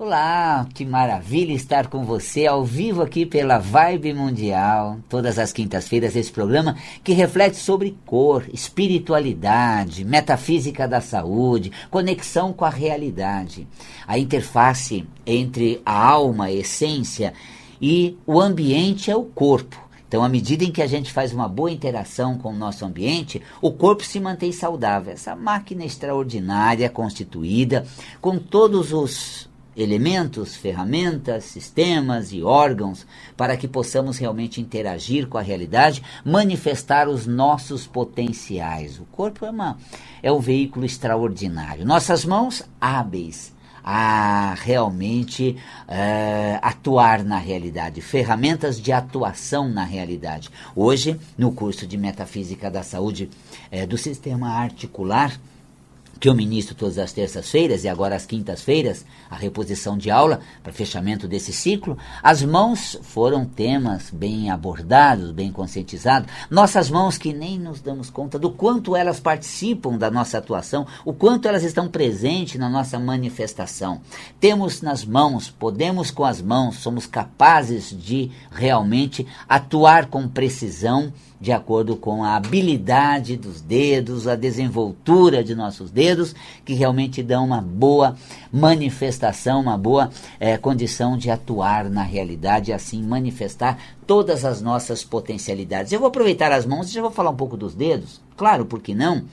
Olá, que maravilha estar com você ao vivo aqui pela Vibe Mundial, todas as quintas-feiras, esse programa que reflete sobre cor, espiritualidade, metafísica da saúde, conexão com a realidade, a interface entre a alma, a essência e o ambiente é o corpo. Então, à medida em que a gente faz uma boa interação com o nosso ambiente, o corpo se mantém saudável. Essa máquina extraordinária constituída com todos os elementos, ferramentas, sistemas e órgãos para que possamos realmente interagir com a realidade, manifestar os nossos potenciais. O corpo é, uma, é um veículo extraordinário. Nossas mãos hábeis a realmente é, atuar na realidade, ferramentas de atuação na realidade. Hoje, no curso de Metafísica da Saúde é, do Sistema Articular, que eu ministro todas as terças-feiras e agora às quintas-feiras, a reposição de aula para fechamento desse ciclo, as mãos foram temas bem abordados, bem conscientizados. Nossas mãos que nem nos damos conta do quanto elas participam da nossa atuação, o quanto elas estão presentes na nossa manifestação. Temos nas mãos, podemos com as mãos, somos capazes de realmente atuar com precisão de acordo com a habilidade dos dedos, a desenvoltura de nossos dedos, que realmente dão uma boa manifestação, uma boa é, condição de atuar na realidade e assim manifestar todas as nossas potencialidades. Eu vou aproveitar as mãos e já vou falar um pouco dos dedos, claro, por que não?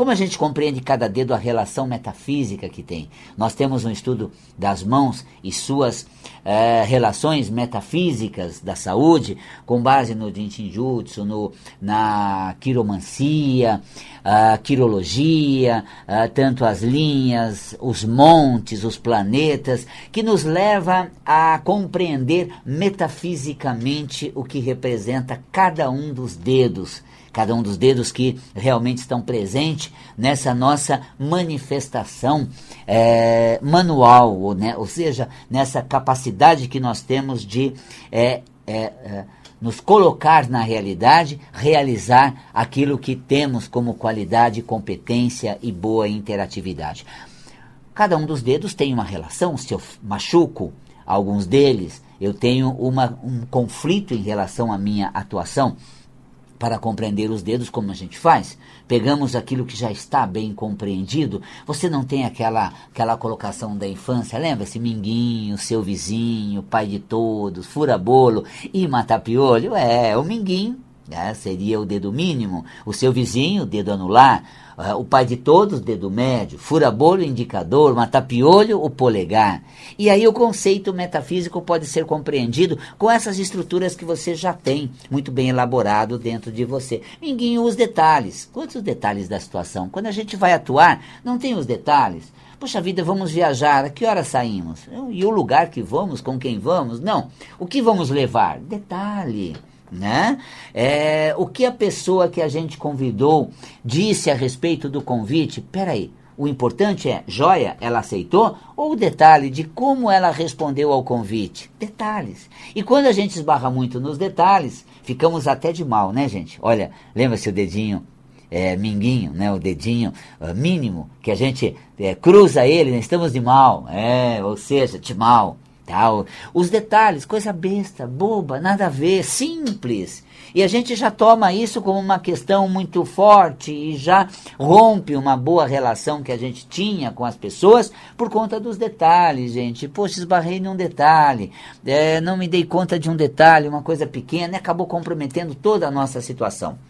Como a gente compreende cada dedo a relação metafísica que tem? Nós temos um estudo das mãos e suas é, relações metafísicas da saúde, com base no Jinjutsu, no, na quiromancia, a quirologia, a, tanto as linhas, os montes, os planetas, que nos leva a compreender metafisicamente o que representa cada um dos dedos cada um dos dedos que realmente estão presentes nessa nossa manifestação é, manual, ou, né, ou seja, nessa capacidade que nós temos de é, é, nos colocar na realidade, realizar aquilo que temos como qualidade, competência e boa interatividade. Cada um dos dedos tem uma relação, se eu machuco alguns deles, eu tenho uma, um conflito em relação à minha atuação para compreender os dedos como a gente faz. Pegamos aquilo que já está bem compreendido. Você não tem aquela aquela colocação da infância, lembra-se minguinho, seu vizinho, pai de todos, fura bolo e matar piolho? É, o minguinho né, seria o dedo mínimo, o seu vizinho, o dedo anular, uh, o pai de todos, dedo médio, fura-bolo, indicador, matapiolho, o polegar. E aí o conceito metafísico pode ser compreendido com essas estruturas que você já tem muito bem elaborado dentro de você. Ninguém os detalhes. Quantos detalhes da situação? Quando a gente vai atuar, não tem os detalhes. Puxa vida, vamos viajar, a que hora saímos? E o lugar que vamos, com quem vamos? Não. O que vamos levar? Detalhe né? É, o que a pessoa que a gente convidou disse a respeito do convite? Peraí, o importante é, joia, ela aceitou? Ou o detalhe de como ela respondeu ao convite? Detalhes. E quando a gente esbarra muito nos detalhes, ficamos até de mal, né, gente? Olha, lembra-se o dedinho é, minguinho, né, o dedinho uh, mínimo, que a gente é, cruza ele, né, estamos de mal, é, ou seja, de mal tal. Os detalhes, coisa besta, boba, nada a ver, simples. E a gente já toma isso como uma questão muito forte e já rompe uma boa relação que a gente tinha com as pessoas por conta dos detalhes, gente. Poxa, esbarrei num detalhe, é, não me dei conta de um detalhe, uma coisa pequena, e acabou comprometendo toda a nossa situação.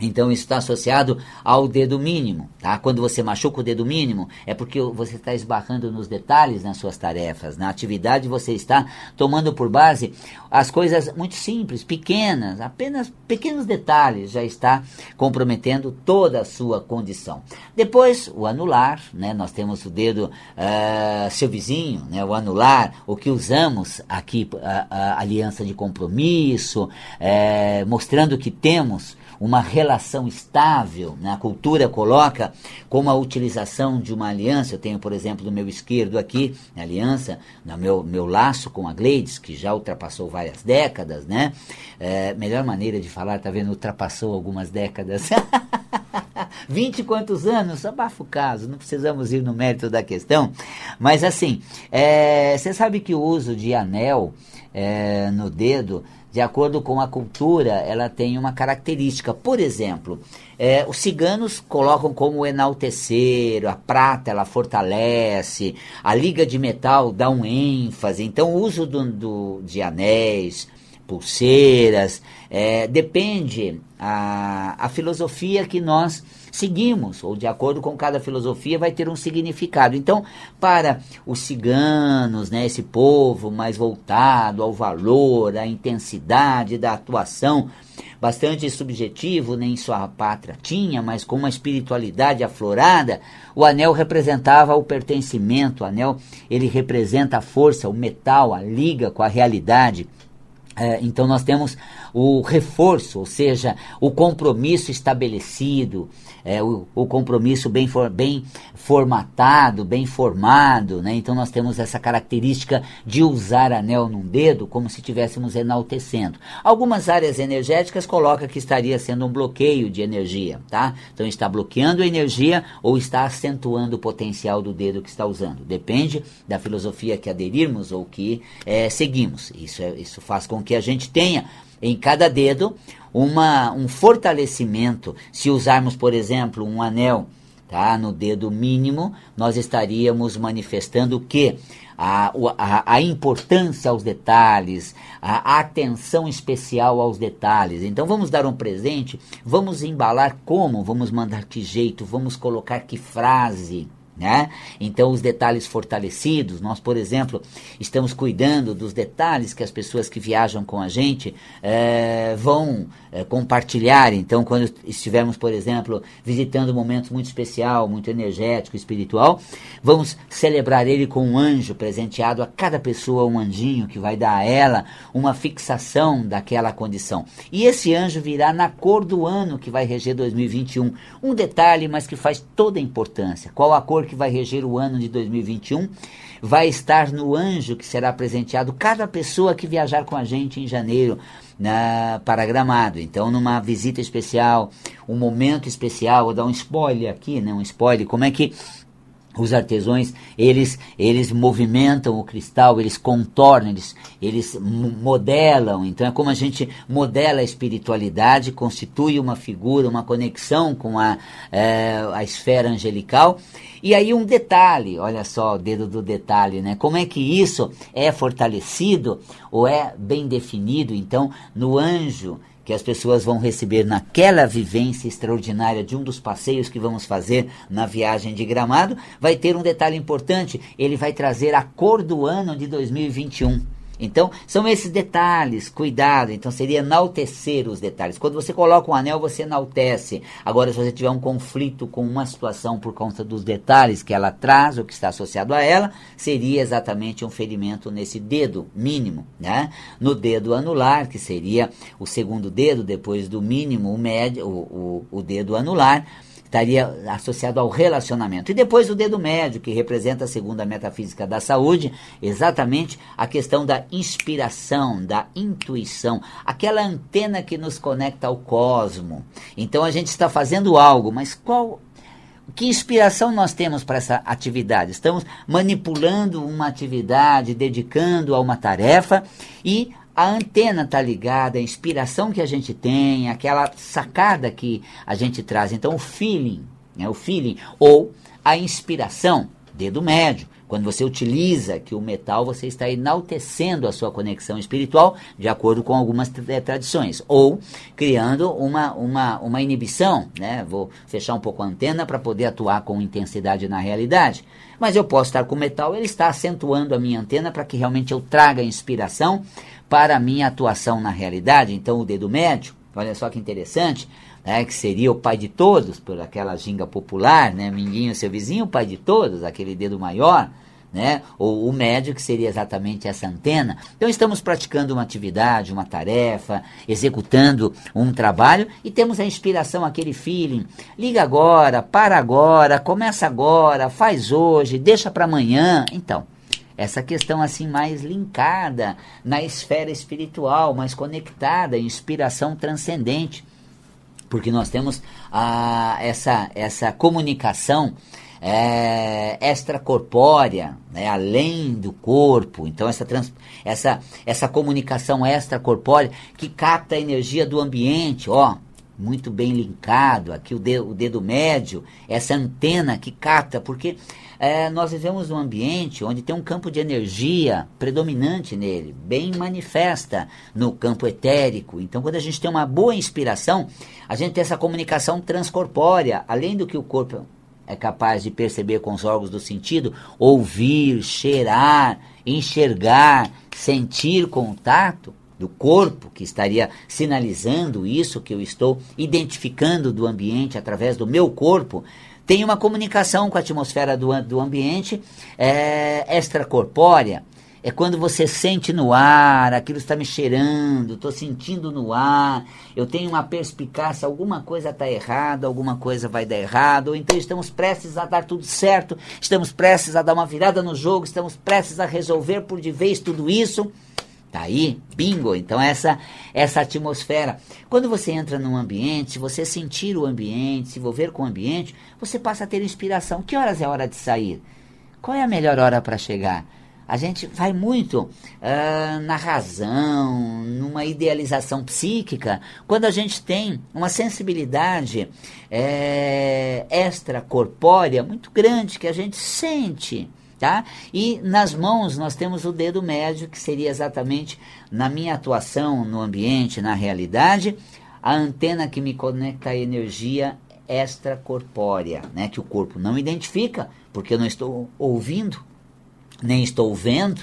Então isso está associado ao dedo mínimo, tá? Quando você machuca o dedo mínimo, é porque você está esbarrando nos detalhes nas suas tarefas. Na atividade você está tomando por base as coisas muito simples, pequenas, apenas pequenos detalhes já está comprometendo toda a sua condição. Depois o anular, né? Nós temos o dedo uh, seu vizinho, né? O anular, o que usamos aqui a, a aliança de compromisso, uh, mostrando que temos uma relação estável, né? a cultura coloca como a utilização de uma aliança. Eu tenho, por exemplo, do meu esquerdo aqui, aliança, no meu, meu laço com a Gleides, que já ultrapassou várias décadas, né? É, melhor maneira de falar, tá vendo? Ultrapassou algumas décadas. 20 quantos anos? Abafa o caso, não precisamos ir no mérito da questão. Mas assim, é, você sabe que o uso de anel é, no dedo de acordo com a cultura, ela tem uma característica. Por exemplo, é, os ciganos colocam como enaltecer, a prata ela fortalece, a liga de metal dá um ênfase. Então, o uso do, do de anéis, pulseiras, é, depende a, a filosofia que nós seguimos, ou de acordo com cada filosofia, vai ter um significado. Então, para os ciganos, né, esse povo mais voltado ao valor, à intensidade da atuação, bastante subjetivo, nem sua pátria tinha, mas com uma espiritualidade aflorada, o anel representava o pertencimento, o anel ele representa a força, o metal, a liga com a realidade. É, então nós temos o reforço, ou seja, o compromisso estabelecido, é, o, o, compromisso bem, for, bem formatado, bem formado. Né? Então nós temos essa característica de usar anel num dedo como se estivéssemos enaltecendo. Algumas áreas energéticas colocam que estaria sendo um bloqueio de energia. Tá? Então está bloqueando a energia ou está acentuando o potencial do dedo que está usando. Depende da filosofia que aderirmos ou que é, seguimos. Isso, é, isso faz com que a gente tenha em cada dedo uma, um fortalecimento. Se usarmos, por exemplo, um anel tá, no dedo mínimo, nós estaríamos manifestando o quê? A, a, a, importância aos detalhes, a, a atenção especial aos detalhes. Então vamos dar um presente, vamos embalar como, vamos mandar que jeito, vamos colocar que frase. Né? Então, os detalhes fortalecidos, nós, por exemplo, estamos cuidando dos detalhes que as pessoas que viajam com a gente é, vão é, compartilhar. Então, quando estivermos, por exemplo, visitando um momento muito especial, muito energético, espiritual, vamos celebrar ele com um anjo presenteado a cada pessoa, um anjinho que vai dar a ela uma fixação daquela condição. E esse anjo virá na cor do ano que vai reger 2021. Um detalhe, mas que faz toda a importância. Qual a cor que vai reger o ano de 2021, vai estar no anjo que será presenteado cada pessoa que viajar com a gente em janeiro na, para Gramado. Então, numa visita especial, um momento especial, vou dar um spoiler aqui, né? Um spoiler, como é que os artesãos eles eles movimentam o cristal eles contornam eles eles modelam. Então é como a gente modela a espiritualidade constitui uma figura uma conexão com a é, a esfera angelical. E aí um detalhe olha só o dedo do detalhe né? Como é que isso é fortalecido ou é bem definido então no anjo que as pessoas vão receber naquela vivência extraordinária de um dos passeios que vamos fazer na viagem de Gramado, vai ter um detalhe importante: ele vai trazer a cor do ano de 2021. Então, são esses detalhes, cuidado. Então, seria enaltecer os detalhes. Quando você coloca um anel, você enaltece. Agora, se você tiver um conflito com uma situação por conta dos detalhes que ela traz, ou que está associado a ela, seria exatamente um ferimento nesse dedo mínimo, né? No dedo anular, que seria o segundo dedo, depois do mínimo, o médio, o, o, o dedo anular estaria associado ao relacionamento. E depois o dedo médio, que representa, segundo a metafísica da saúde, exatamente a questão da inspiração, da intuição, aquela antena que nos conecta ao cosmo. Então a gente está fazendo algo, mas qual que inspiração nós temos para essa atividade? Estamos manipulando uma atividade, dedicando a uma tarefa e a antena está ligada, a inspiração que a gente tem, aquela sacada que a gente traz. Então, o feeling, né, o feeling, ou a inspiração, dedo médio. Quando você utiliza que o metal, você está enaltecendo a sua conexão espiritual, de acordo com algumas eh, tradições. Ou criando uma, uma, uma inibição, né? Vou fechar um pouco a antena para poder atuar com intensidade na realidade. Mas eu posso estar com o metal, ele está acentuando a minha antena para que realmente eu traga inspiração para a minha atuação na realidade. Então, o dedo médio, olha só que interessante, né, que seria o pai de todos, por aquela ginga popular, né, Minguinho, seu vizinho, o pai de todos, aquele dedo maior, né, ou o médio, que seria exatamente essa antena. Então, estamos praticando uma atividade, uma tarefa, executando um trabalho e temos a inspiração, aquele feeling. Liga agora, para agora, começa agora, faz hoje, deixa para amanhã. Então, essa questão assim mais linkada na esfera espiritual, mais conectada, inspiração transcendente. porque nós temos a, essa, essa comunicação é, extracorpórea, né, além do corpo. Então, essa, trans, essa, essa comunicação extracorpórea que capta a energia do ambiente, ó, muito bem linkado, aqui o dedo, o dedo médio, essa antena que capta, porque é, nós vivemos num ambiente onde tem um campo de energia predominante nele, bem manifesta no campo etérico. Então, quando a gente tem uma boa inspiração, a gente tem essa comunicação transcorpórea, além do que o corpo é capaz de perceber com os órgãos do sentido, ouvir, cheirar, enxergar, sentir contato do corpo que estaria sinalizando isso que eu estou identificando do ambiente através do meu corpo, tem uma comunicação com a atmosfera do, do ambiente é, extracorpórea é quando você sente no ar, aquilo está me cheirando, estou sentindo no ar, eu tenho uma perspicácia, alguma coisa está errada, alguma coisa vai dar errado, ou então estamos prestes a dar tudo certo, estamos prestes a dar uma virada no jogo, estamos prestes a resolver por de vez tudo isso. Tá aí, bingo. Então essa essa atmosfera. Quando você entra num ambiente, você sentir o ambiente, se envolver com o ambiente, você passa a ter inspiração. Que horas é a hora de sair? Qual é a melhor hora para chegar? A gente vai muito uh, na razão, numa idealização psíquica, quando a gente tem uma sensibilidade é, extracorpórea muito grande que a gente sente. Tá? E nas mãos nós temos o dedo médio, que seria exatamente na minha atuação no ambiente, na realidade, a antena que me conecta à energia extracorpórea, né? que o corpo não identifica, porque eu não estou ouvindo, nem estou vendo,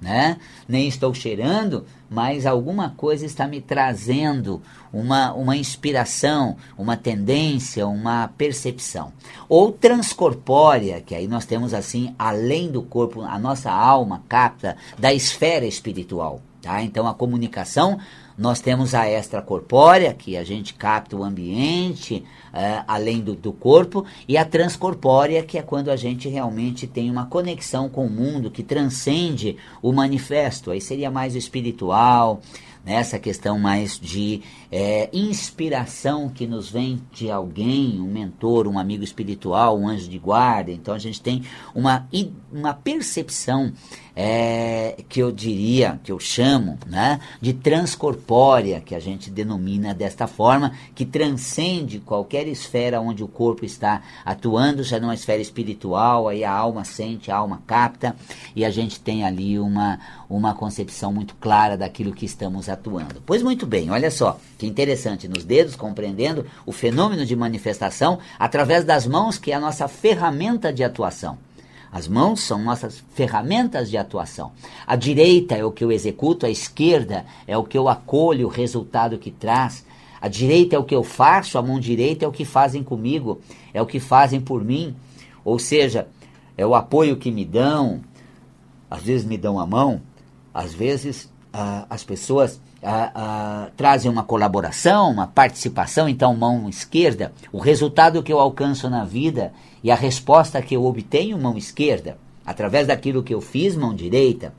né? nem estou cheirando, mas alguma coisa está me trazendo uma, uma inspiração, uma tendência, uma percepção. Ou transcorpórea, que aí nós temos assim, além do corpo, a nossa alma capta da esfera espiritual. Tá? Então a comunicação nós temos a extracorpórea, que a gente capta o ambiente, uh, além do, do corpo, e a transcorpórea, que é quando a gente realmente tem uma conexão com o mundo que transcende o manifesto. Aí seria mais espiritual, nessa questão mais de é, inspiração que nos vem de alguém, um mentor, um amigo espiritual, um anjo de guarda. Então a gente tem uma, uma percepção é, que eu diria, que eu chamo, né, de transcorpórea, que a gente denomina desta forma, que transcende qualquer esfera onde o corpo está atuando, já numa esfera espiritual, aí a alma sente, a alma capta, e a gente tem ali uma, uma concepção muito clara daquilo que estamos atuando. Pois muito bem, olha só, que interessante, nos dedos, compreendendo o fenômeno de manifestação através das mãos, que é a nossa ferramenta de atuação. As mãos são nossas ferramentas de atuação. A direita é o que eu executo, a esquerda é o que eu acolho, o resultado que traz. A direita é o que eu faço, a mão direita é o que fazem comigo, é o que fazem por mim. Ou seja, é o apoio que me dão. Às vezes me dão a mão, às vezes ah, as pessoas trazem uma colaboração, uma participação, então mão esquerda, o resultado que eu alcanço na vida e a resposta que eu obtenho, mão esquerda, através daquilo que eu fiz, mão direita.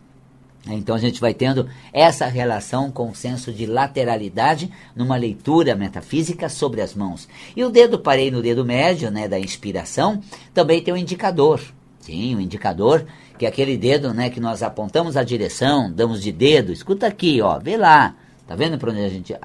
Então a gente vai tendo essa relação com o senso de lateralidade numa leitura metafísica sobre as mãos. E o dedo, parei no dedo médio, né, da inspiração, também tem um indicador. Sim, o um indicador que é aquele dedo, né, que nós apontamos a direção, damos de dedo, escuta aqui, ó, vê lá, tá vendo para onde a gente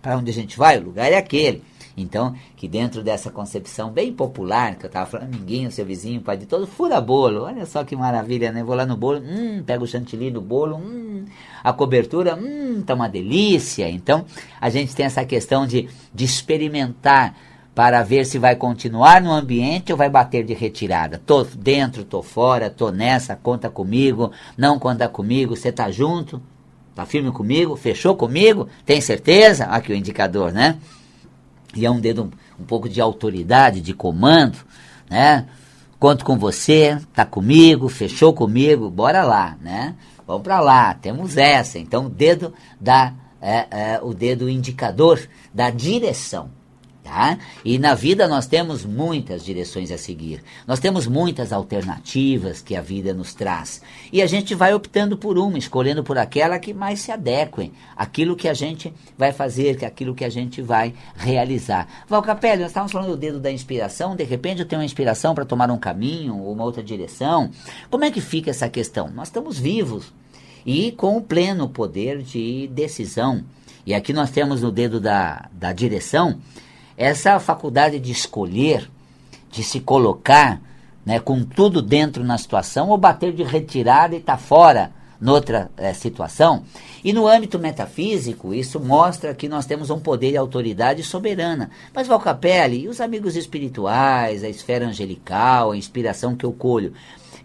para onde a gente vai? O lugar é aquele. Então, que dentro dessa concepção bem popular, que eu estava falando, ninguém, seu vizinho, pai de todo, fura bolo. Olha só que maravilha, né? Vou lá no bolo, hum, pega o chantilly do bolo, hum, a cobertura, hum, tá uma delícia. Então, a gente tem essa questão de, de experimentar para ver se vai continuar no ambiente ou vai bater de retirada. Tô dentro, tô fora, tô nessa, conta comigo, não conta comigo, você tá junto? Tá firme comigo? Fechou comigo? Tem certeza? Aqui o indicador, né? E é um dedo um, pouco de autoridade, de comando, né? Conto com você, tá comigo, fechou comigo, bora lá, né? Vamos para lá, temos essa. Então, o dedo dá é, é, o dedo indicador da direção Tá? E na vida nós temos muitas direções a seguir. Nós temos muitas alternativas que a vida nos traz. E a gente vai optando por uma, escolhendo por aquela que mais se adequem aquilo que a gente vai fazer, aquilo que a gente vai realizar. Val Capelli, nós estávamos falando do dedo da inspiração, de repente eu tenho uma inspiração para tomar um caminho ou uma outra direção. Como é que fica essa questão? Nós estamos vivos e com o pleno poder de decisão. E aqui nós temos no dedo da, da direção essa faculdade de escolher, de se colocar né, com tudo dentro na situação ou bater de retirada e estar tá fora noutra é, situação. E no âmbito metafísico, isso mostra que nós temos um poder e autoridade soberana. Mas Valcapelli e os amigos espirituais, a esfera angelical, a inspiração que eu colho,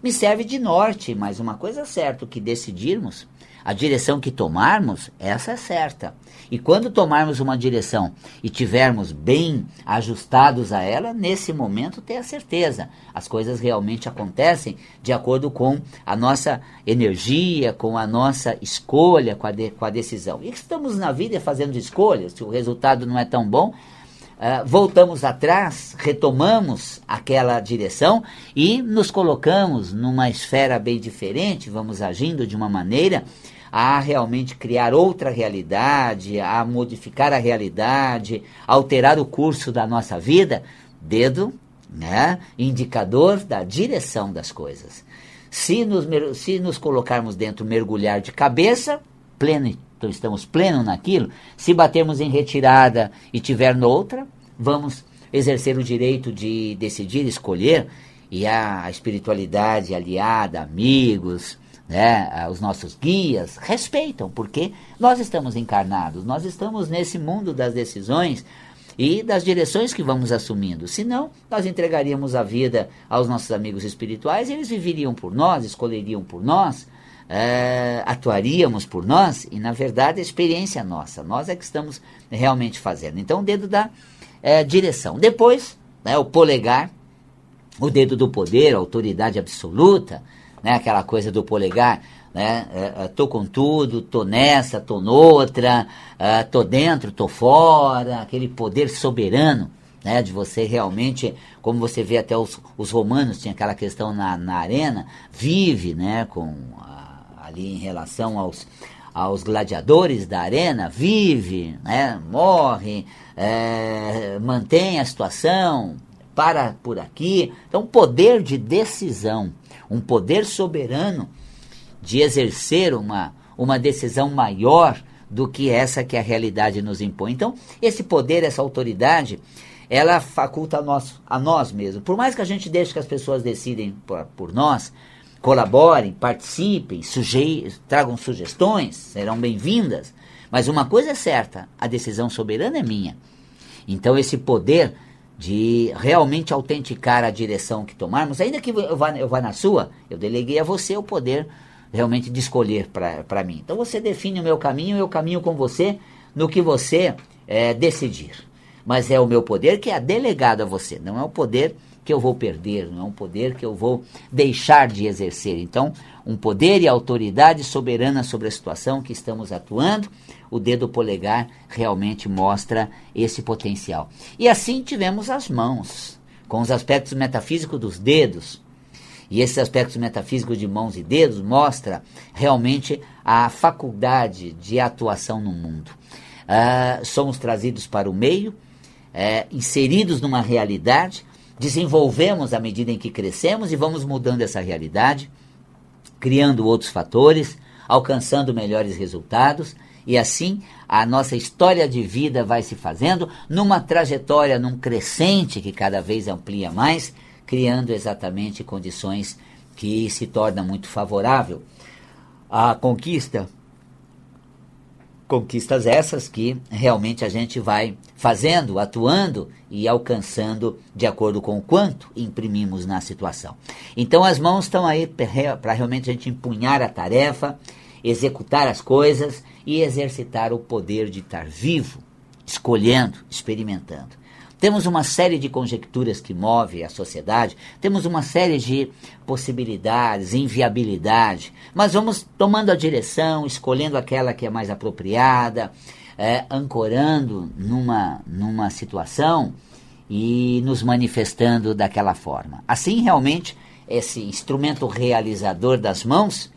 me serve de norte, mas uma coisa é certa, o que decidirmos a direção que tomarmos, essa é certa. E quando tomarmos uma direção e tivermos bem ajustados a ela, nesse momento tenha certeza, as coisas realmente acontecem de acordo com a nossa energia, com a nossa escolha, com a, de, com a decisão. E estamos na vida fazendo escolhas, se o resultado não é tão bom, Uh, voltamos atrás, retomamos aquela direção e nos colocamos numa esfera bem diferente, vamos agindo de uma maneira a realmente criar outra realidade, a modificar a realidade, alterar o curso da nossa vida, dedo, né, indicador da direção das coisas. Se nos, se nos colocarmos dentro, mergulhar de cabeça, pleno, então estamos pleno naquilo, se batermos em retirada e tiver noutra, vamos exercer o direito de decidir, escolher, e a espiritualidade aliada, amigos, né, os nossos guias, respeitam, porque nós estamos encarnados, nós estamos nesse mundo das decisões e das direções que vamos assumindo. Senão, nós entregaríamos a vida aos nossos amigos espirituais e eles viveriam por nós, escolheriam por nós, é, atuaríamos por nós e, na verdade, a experiência é nossa. Nós é que estamos realmente fazendo. Então, o dedo da é, direção. Depois, né, o polegar, o dedo do poder, autoridade absoluta, né? Aquela coisa do polegar, né? É, é, tô com tudo, tô nessa, tô noutra, é, tô dentro, tô fora, aquele poder soberano, né? De você realmente, como você vê até os, os romanos, tinha aquela questão na, na arena, vive, né? Com a, ali em relação aos aos gladiadores da arena, vive, né, morre, é, mantém a situação, para por aqui. Então, poder de decisão um poder soberano de exercer uma, uma decisão maior do que essa que a realidade nos impõe. Então, esse poder, essa autoridade, ela faculta a nós, a nós mesmos. Por mais que a gente deixe que as pessoas decidem por, por nós, colaborem, participem, suje tragam sugestões, serão bem-vindas. Mas uma coisa é certa, a decisão soberana é minha. Então esse poder de realmente autenticar a direção que tomarmos, ainda que eu vá, eu vá na sua, eu deleguei a você o poder realmente de escolher para mim. Então você define o meu caminho, eu caminho com você no que você é, decidir. Mas é o meu poder que é delegado a você, não é o poder que eu vou perder, não é um poder que eu vou deixar de exercer. Então, um poder e autoridade soberana sobre a situação que estamos atuando, o dedo polegar realmente mostra esse potencial. E assim tivemos as mãos, com os aspectos metafísicos dos dedos. E esses aspectos metafísicos de mãos e dedos mostra realmente a faculdade de atuação no mundo. Uh, somos trazidos para o meio, é, inseridos numa realidade, desenvolvemos à medida em que crescemos e vamos mudando essa realidade, criando outros fatores, alcançando melhores resultados e assim a nossa história de vida vai se fazendo numa trajetória, num crescente que cada vez amplia mais, criando exatamente condições que se torna muito favorável. A conquista conquistas essas que realmente a gente vai fazendo, atuando e alcançando de acordo com o quanto imprimimos na situação. Então as mãos estão aí para realmente a gente empunhar a tarefa, executar as coisas e exercitar o poder de estar vivo, escolhendo, experimentando. Temos uma série de conjecturas que move a sociedade, temos uma série de possibilidades, inviabilidade, mas vamos tomando a direção, escolhendo aquela que é mais apropriada, é, ancorando numa, numa situação e nos manifestando daquela forma. Assim, realmente, esse instrumento realizador das mãos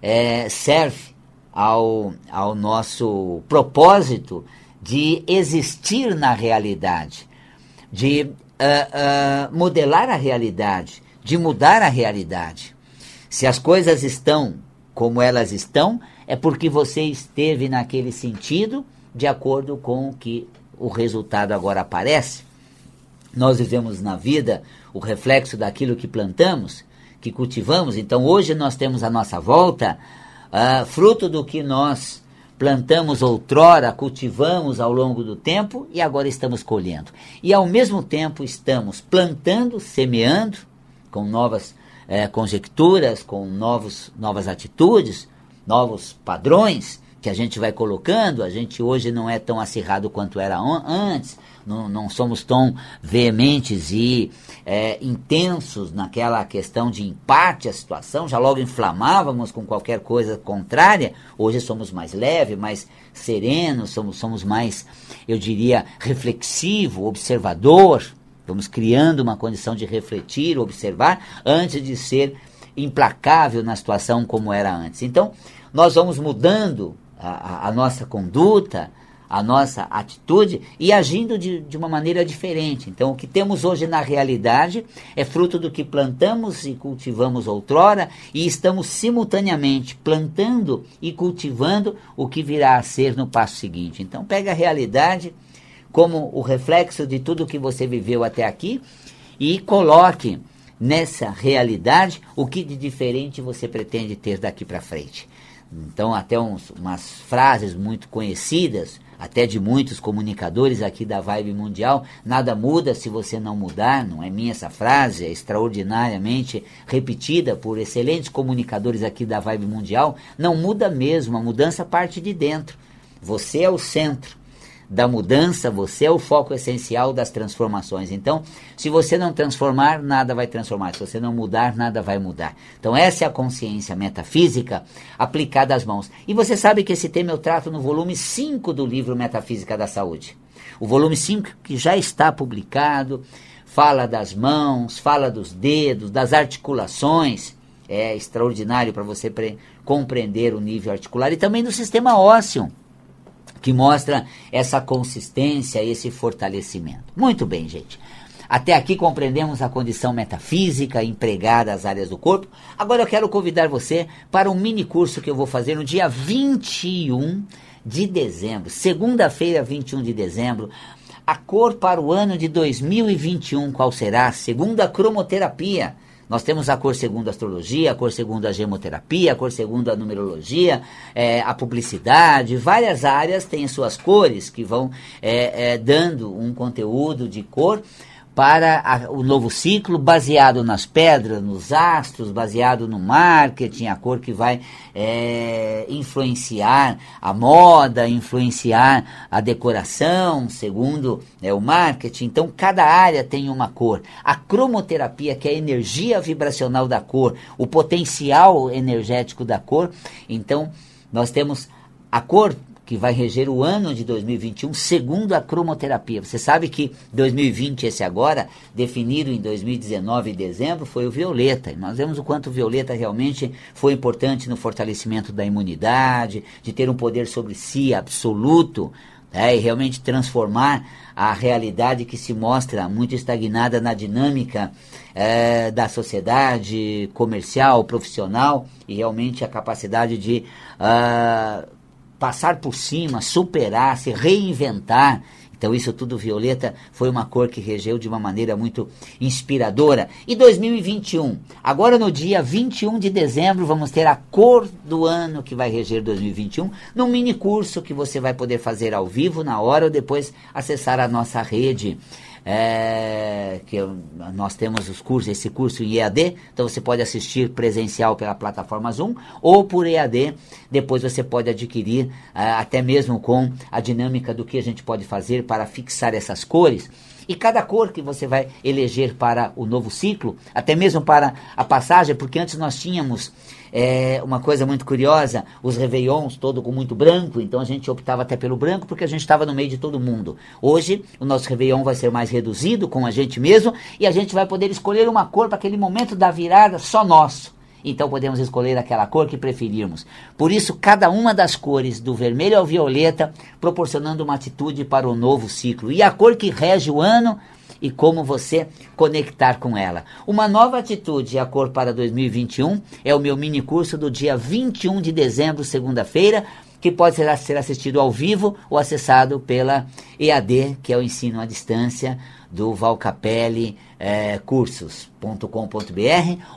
é, serve ao, ao nosso propósito de existir na realidade, de uh, uh, modelar a realidade, de mudar a realidade. Se as coisas estão como elas estão, é porque você esteve naquele sentido de acordo com o que o resultado agora aparece. Nós vivemos na vida o reflexo daquilo que plantamos, que cultivamos. Então hoje nós temos à nossa volta uh, fruto do que nós plantamos outrora, cultivamos ao longo do tempo e agora estamos colhendo. E ao mesmo tempo estamos plantando, semeando com novas eh, conjecturas, com novos, novas atitudes, novos padrões que a gente vai colocando. A gente hoje não é tão acirrado quanto era antes, não, não somos tão veementes e é, intensos naquela questão de empate à situação, já logo inflamávamos com qualquer coisa contrária, hoje somos mais leves, mais serenos, somos, somos mais, eu diria, reflexivo, observador, vamos criando uma condição de refletir, observar, antes de ser implacável na situação como era antes. Então, nós vamos mudando a, a, a nossa conduta, a nossa atitude e agindo de, de uma maneira diferente. Então, o que temos hoje na realidade é fruto do que plantamos e cultivamos outrora e estamos simultaneamente plantando e cultivando o que virá a ser no passo seguinte. Então, pega a realidade como o reflexo de tudo que você viveu até aqui e coloque nessa realidade o que de diferente você pretende ter daqui para frente. Então, até uns, umas frases muito conhecidas até de muitos comunicadores aqui da Vibe Mundial, nada muda se você não mudar, não é minha essa frase, é extraordinariamente repetida por excelentes comunicadores aqui da Vibe Mundial, não muda mesmo, a mudança parte de dentro. Você é o centro da mudança, você é o foco essencial das transformações. Então, se você não transformar, nada vai transformar. Se você não mudar, nada vai mudar. Então, essa é a consciência metafísica aplicada às mãos. E você sabe que esse tema eu trato no volume 5 do livro Metafísica da Saúde. O volume 5 que já está publicado, fala das mãos, fala dos dedos, das articulações. É extraordinário para você compreender o nível articular e também do sistema ósseo que mostra essa consistência, esse fortalecimento. Muito bem, gente. Até aqui compreendemos a condição metafísica empregada às áreas do corpo. Agora eu quero convidar você para um mini curso que eu vou fazer no dia 21 de dezembro, segunda-feira, 21 de dezembro. A cor para o ano de 2021, qual será? Segundo a cromoterapia. Nós temos a cor segundo a astrologia, a cor segundo a gemoterapia, a cor segundo a numerologia, é, a publicidade, várias áreas têm suas cores que vão é, é, dando um conteúdo de cor para a, o novo ciclo, baseado nas pedras, nos astros, baseado no marketing, a cor que vai é, influenciar a moda, influenciar a decoração, segundo é, o marketing. Então, cada área tem uma cor. A cromoterapia, que é a energia vibracional da cor, o potencial energético da cor. Então, nós temos a cor que vai reger o ano de 2021, segundo a cromoterapia. Você sabe que 2020, esse agora, definido em 2019, em dezembro, foi o violeta. E nós vemos o quanto o violeta realmente foi importante no fortalecimento da imunidade, de ter um poder sobre si absoluto, né, e realmente transformar a realidade que se mostra muito estagnada na dinâmica é, da sociedade comercial, profissional, e realmente a capacidade de. Uh, passar por cima, superar, se reinventar. Então, isso tudo violeta foi uma cor que regeu de uma maneira muito inspiradora. E 2021, agora no dia 21 de dezembro, vamos ter a cor do ano que vai reger 2021, num mini curso que você vai poder fazer ao vivo, na hora, ou depois acessar a nossa rede é, que nós temos os cursos, esse curso em EAD, então você pode assistir presencial pela plataforma Zoom ou por EAD, depois você pode adquirir é, até mesmo com a dinâmica do que a gente pode fazer para fixar essas cores. E cada cor que você vai eleger para o novo ciclo, até mesmo para a passagem, porque antes nós tínhamos é, uma coisa muito curiosa, os réveillons todo com muito branco, então a gente optava até pelo branco porque a gente estava no meio de todo mundo. Hoje o nosso réveillon vai ser mais reduzido com a gente mesmo e a gente vai poder escolher uma cor para aquele momento da virada só nosso. Então podemos escolher aquela cor que preferirmos. Por isso, cada uma das cores, do vermelho ao violeta, proporcionando uma atitude para o novo ciclo. E a cor que rege o ano e como você conectar com ela. Uma nova atitude, a cor para 2021, é o meu mini curso do dia 21 de dezembro, segunda-feira, que pode ser assistido ao vivo ou acessado pela EAD, que é o ensino à distância do Valcapelli é, cursos.com.br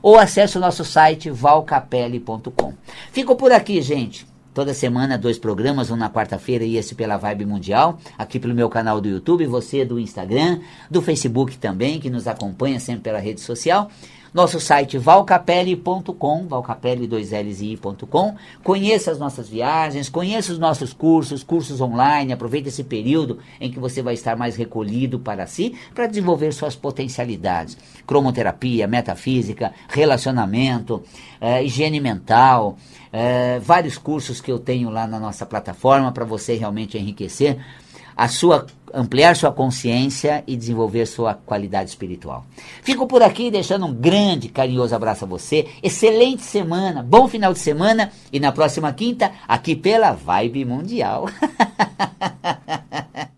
ou acesse o nosso site valcapelli.com. Fico por aqui, gente. Toda semana, dois programas, um na quarta-feira e esse pela Vibe Mundial, aqui pelo meu canal do YouTube, você do Instagram, do Facebook também, que nos acompanha sempre pela rede social. Nosso site valcapelli.com, valcapelli2lsi.com. Conheça as nossas viagens, conheça os nossos cursos, cursos online. Aproveite esse período em que você vai estar mais recolhido para si, para desenvolver suas potencialidades. Cromoterapia, metafísica, relacionamento, eh, higiene mental, eh, vários cursos que eu tenho lá na nossa plataforma para você realmente enriquecer a sua ampliar sua consciência e desenvolver sua qualidade espiritual. Fico por aqui deixando um grande carinhoso abraço a você. Excelente semana, bom final de semana e na próxima quinta aqui pela Vibe Mundial.